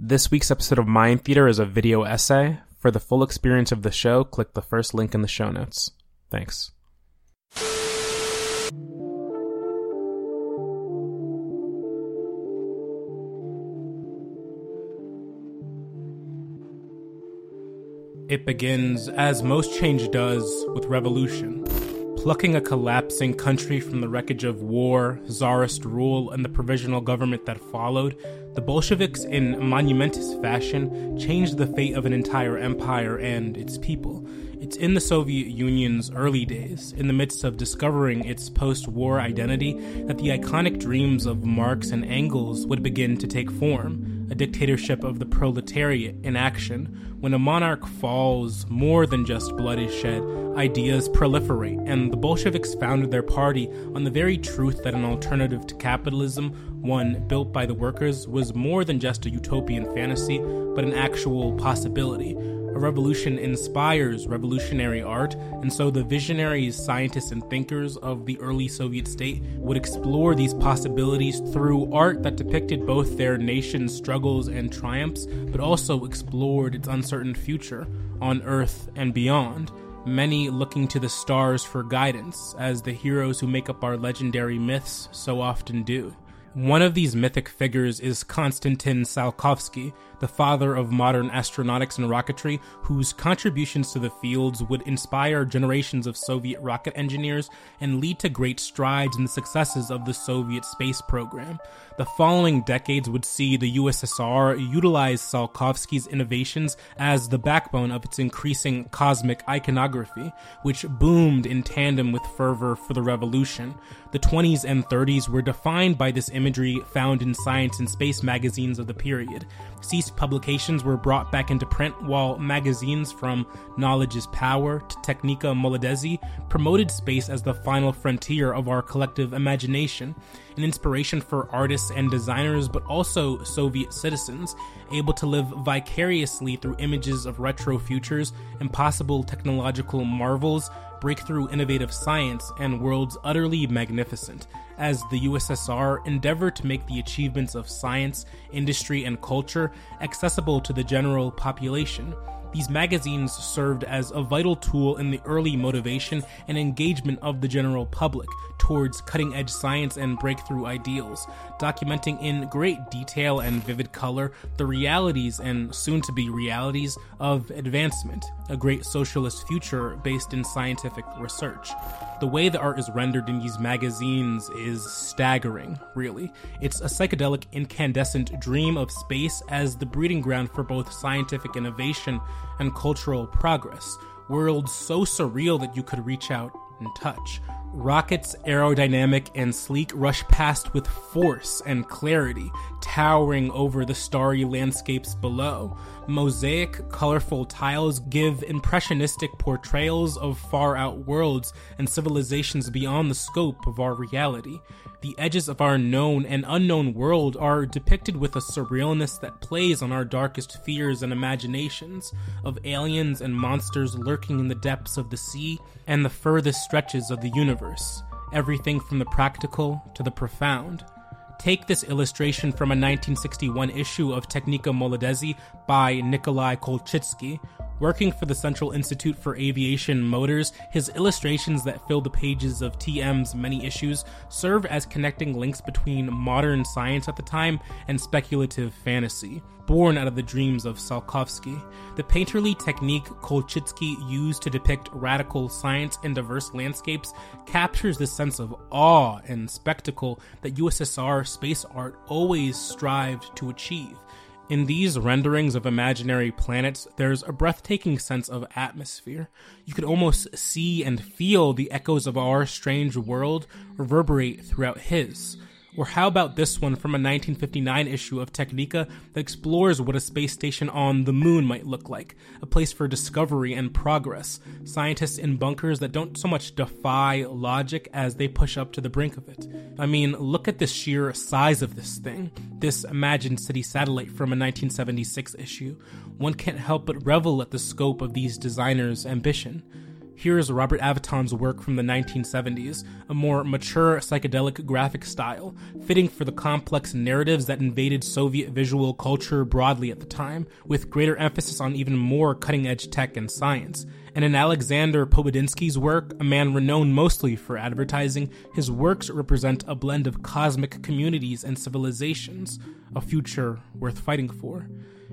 This week's episode of Mind Theater is a video essay. For the full experience of the show, click the first link in the show notes. Thanks. It begins, as most change does, with revolution. Plucking a collapsing country from the wreckage of war, czarist rule, and the provisional government that followed, the Bolsheviks, in monumentous fashion, changed the fate of an entire empire and its people. It's in the Soviet Union's early days, in the midst of discovering its post war identity, that the iconic dreams of Marx and Engels would begin to take form a dictatorship of the proletariat in action. When a monarch falls, more than just blood is shed, ideas proliferate, and the Bolsheviks founded their party on the very truth that an alternative to capitalism, one built by the workers, was more than just a utopian fantasy, but an actual possibility. A revolution inspires revolutionary art, and so the visionaries, scientists, and thinkers of the early Soviet state would explore these possibilities through art that depicted both their nation's struggles and triumphs, but also explored its uncertain future on Earth and beyond. Many looking to the stars for guidance, as the heroes who make up our legendary myths so often do. One of these mythic figures is Konstantin Tsiolkovsky, the father of modern astronautics and rocketry, whose contributions to the fields would inspire generations of Soviet rocket engineers and lead to great strides in the successes of the Soviet space program. The following decades would see the USSR utilize Tsiolkovsky's innovations as the backbone of its increasing cosmic iconography, which boomed in tandem with fervor for the revolution. The 20s and 30s were defined by this imagery found in science and space magazines of the period. Ceased publications were brought back into print, while magazines from Knowledge is Power to Technika Molodezi promoted space as the final frontier of our collective imagination, an inspiration for artists and designers, but also Soviet citizens, able to live vicariously through images of retro futures, impossible technological marvels, breakthrough innovative science, and worlds utterly magnificent, as the USSR endeavored to make the achievements of science, industry, and culture accessible to the general population. These magazines served as a vital tool in the early motivation and engagement of the general public towards cutting edge science and breakthrough ideals, documenting in great detail and vivid color the realities and soon to be realities of advancement, a great socialist future based in scientific research. The way the art is rendered in these magazines is staggering, really. It's a psychedelic, incandescent dream of space as the breeding ground for both scientific innovation and cultural progress. Worlds so surreal that you could reach out and touch. Rockets, aerodynamic and sleek, rush past with force and clarity, towering over the starry landscapes below. Mosaic, colorful tiles give impressionistic portrayals of far out worlds and civilizations beyond the scope of our reality. The edges of our known and unknown world are depicted with a surrealness that plays on our darkest fears and imaginations of aliens and monsters lurking in the depths of the sea and the furthest stretches of the universe, everything from the practical to the profound. Take this illustration from a 1961 issue of Technika Molodezi by Nikolai Kolchitsky. Working for the Central Institute for Aviation Motors, his illustrations that fill the pages of TM's many issues serve as connecting links between modern science at the time and speculative fantasy, born out of the dreams of Tsiolkovsky. The painterly technique Kolchitsky used to depict radical science in diverse landscapes captures the sense of awe and spectacle that USSR space art always strived to achieve. In these renderings of imaginary planets, there's a breathtaking sense of atmosphere. You could almost see and feel the echoes of our strange world reverberate throughout his. Or how about this one from a 1959 issue of Technica that explores what a space station on the moon might look like, a place for discovery and progress, scientists in bunkers that don't so much defy logic as they push up to the brink of it. I mean, look at the sheer size of this thing, this imagined city satellite from a 1976 issue. One can't help but revel at the scope of these designers' ambition. Here's Robert Avotin's work from the 1970s, a more mature psychedelic graphic style, fitting for the complex narratives that invaded Soviet visual culture broadly at the time, with greater emphasis on even more cutting edge tech and science. And in Alexander Pobedinsky's work, a man renowned mostly for advertising, his works represent a blend of cosmic communities and civilizations, a future worth fighting for.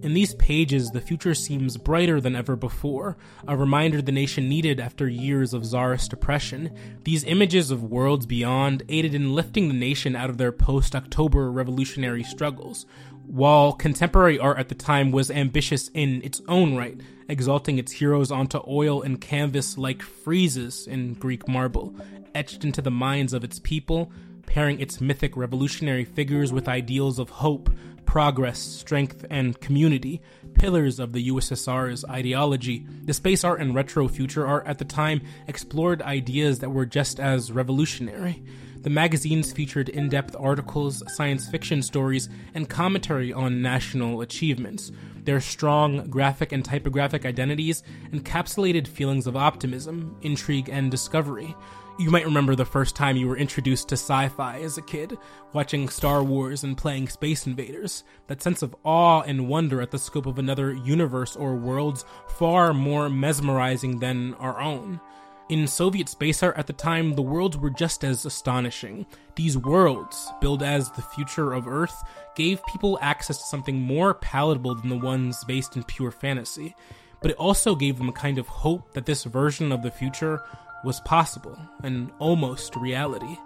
In these pages, the future seems brighter than ever before, a reminder the nation needed after years of czarist oppression. These images of worlds beyond aided in lifting the nation out of their post October revolutionary struggles. While contemporary art at the time was ambitious in its own right, exalting its heroes onto oil and canvas like friezes in Greek marble, etched into the minds of its people, pairing its mythic revolutionary figures with ideals of hope, progress, strength, and community, pillars of the USSR's ideology. The space art and retro future art at the time explored ideas that were just as revolutionary. The magazines featured in depth articles, science fiction stories, and commentary on national achievements. Their strong graphic and typographic identities encapsulated feelings of optimism, intrigue, and discovery. You might remember the first time you were introduced to sci fi as a kid, watching Star Wars and playing Space Invaders. That sense of awe and wonder at the scope of another universe or worlds far more mesmerizing than our own. In Soviet space art at the time, the worlds were just as astonishing. These worlds, billed as the future of Earth, gave people access to something more palatable than the ones based in pure fantasy. But it also gave them a kind of hope that this version of the future was possible, and almost reality.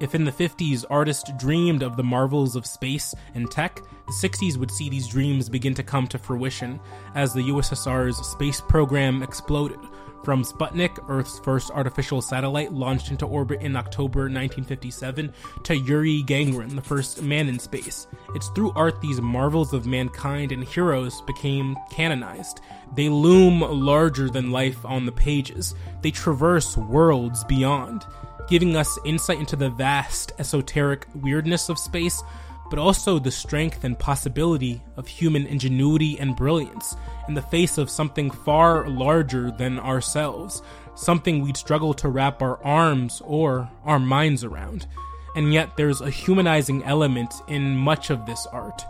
If in the 50s artists dreamed of the marvels of space and tech, the 60s would see these dreams begin to come to fruition as the USSR's space program exploded. From Sputnik, Earth's first artificial satellite launched into orbit in October 1957, to Yuri Gagarin, the first man in space. It's through art these marvels of mankind and heroes became canonized. They loom larger than life on the pages. They traverse worlds beyond, giving us insight into the vast, esoteric weirdness of space, but also the strength and possibility of human ingenuity and brilliance in the face of something far larger than ourselves, something we'd struggle to wrap our arms or our minds around. And yet, there's a humanizing element in much of this art.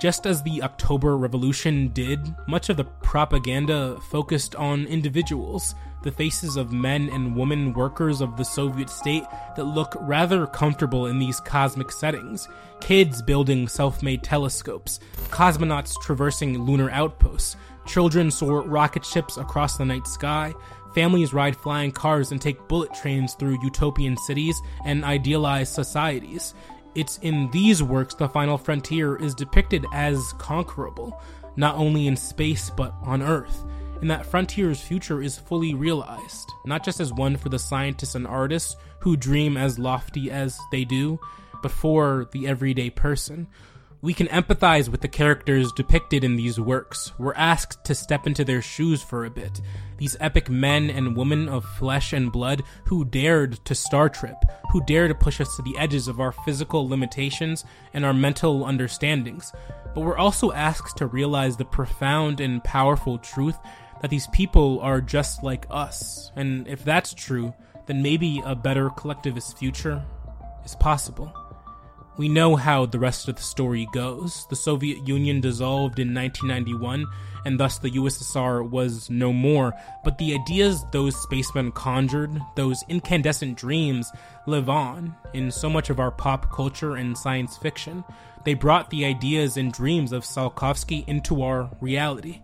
Just as the October Revolution did, much of the propaganda focused on individuals, the faces of men and women workers of the Soviet state that look rather comfortable in these cosmic settings. Kids building self made telescopes, cosmonauts traversing lunar outposts, children soar rocket ships across the night sky, families ride flying cars and take bullet trains through utopian cities and idealized societies. It's in these works the final frontier is depicted as conquerable, not only in space but on Earth, and that frontier's future is fully realized, not just as one for the scientists and artists who dream as lofty as they do, but for the everyday person we can empathize with the characters depicted in these works. We're asked to step into their shoes for a bit. These epic men and women of flesh and blood who dared to star trip, who dare to push us to the edges of our physical limitations and our mental understandings. But we're also asked to realize the profound and powerful truth that these people are just like us. And if that's true, then maybe a better collectivist future is possible. We know how the rest of the story goes. The Soviet Union dissolved in 1991, and thus the USSR was no more. But the ideas those spacemen conjured, those incandescent dreams, live on in so much of our pop culture and science fiction. They brought the ideas and dreams of Tsiolkovsky into our reality.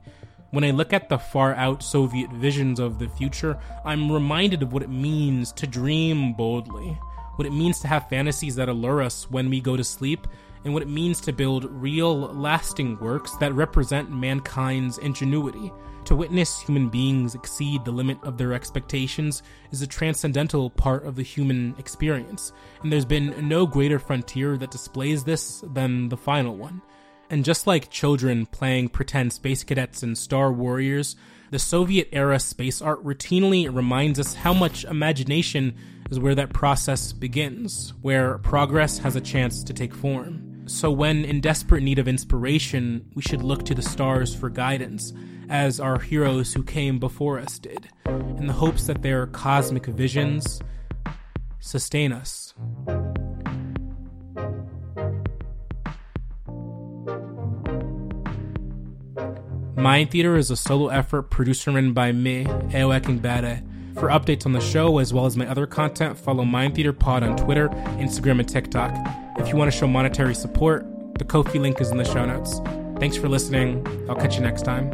When I look at the far out Soviet visions of the future, I'm reminded of what it means to dream boldly what it means to have fantasies that allure us when we go to sleep, and what it means to build real, lasting works that represent mankind's ingenuity. To witness human beings exceed the limit of their expectations is a transcendental part of the human experience, and there's been no greater frontier that displays this than the final one. And just like children playing pretend space cadets and Star Warriors, the Soviet era space art routinely reminds us how much imagination is where that process begins, where progress has a chance to take form. So, when in desperate need of inspiration, we should look to the stars for guidance, as our heroes who came before us did, in the hopes that their cosmic visions sustain us. Mind Theater is a solo effort produced and written by me, Ewa Kingbere. For updates on the show as well as my other content, follow Mind Theater Pod on Twitter, Instagram, and TikTok. If you want to show monetary support, the Ko-fi link is in the show notes. Thanks for listening. I'll catch you next time.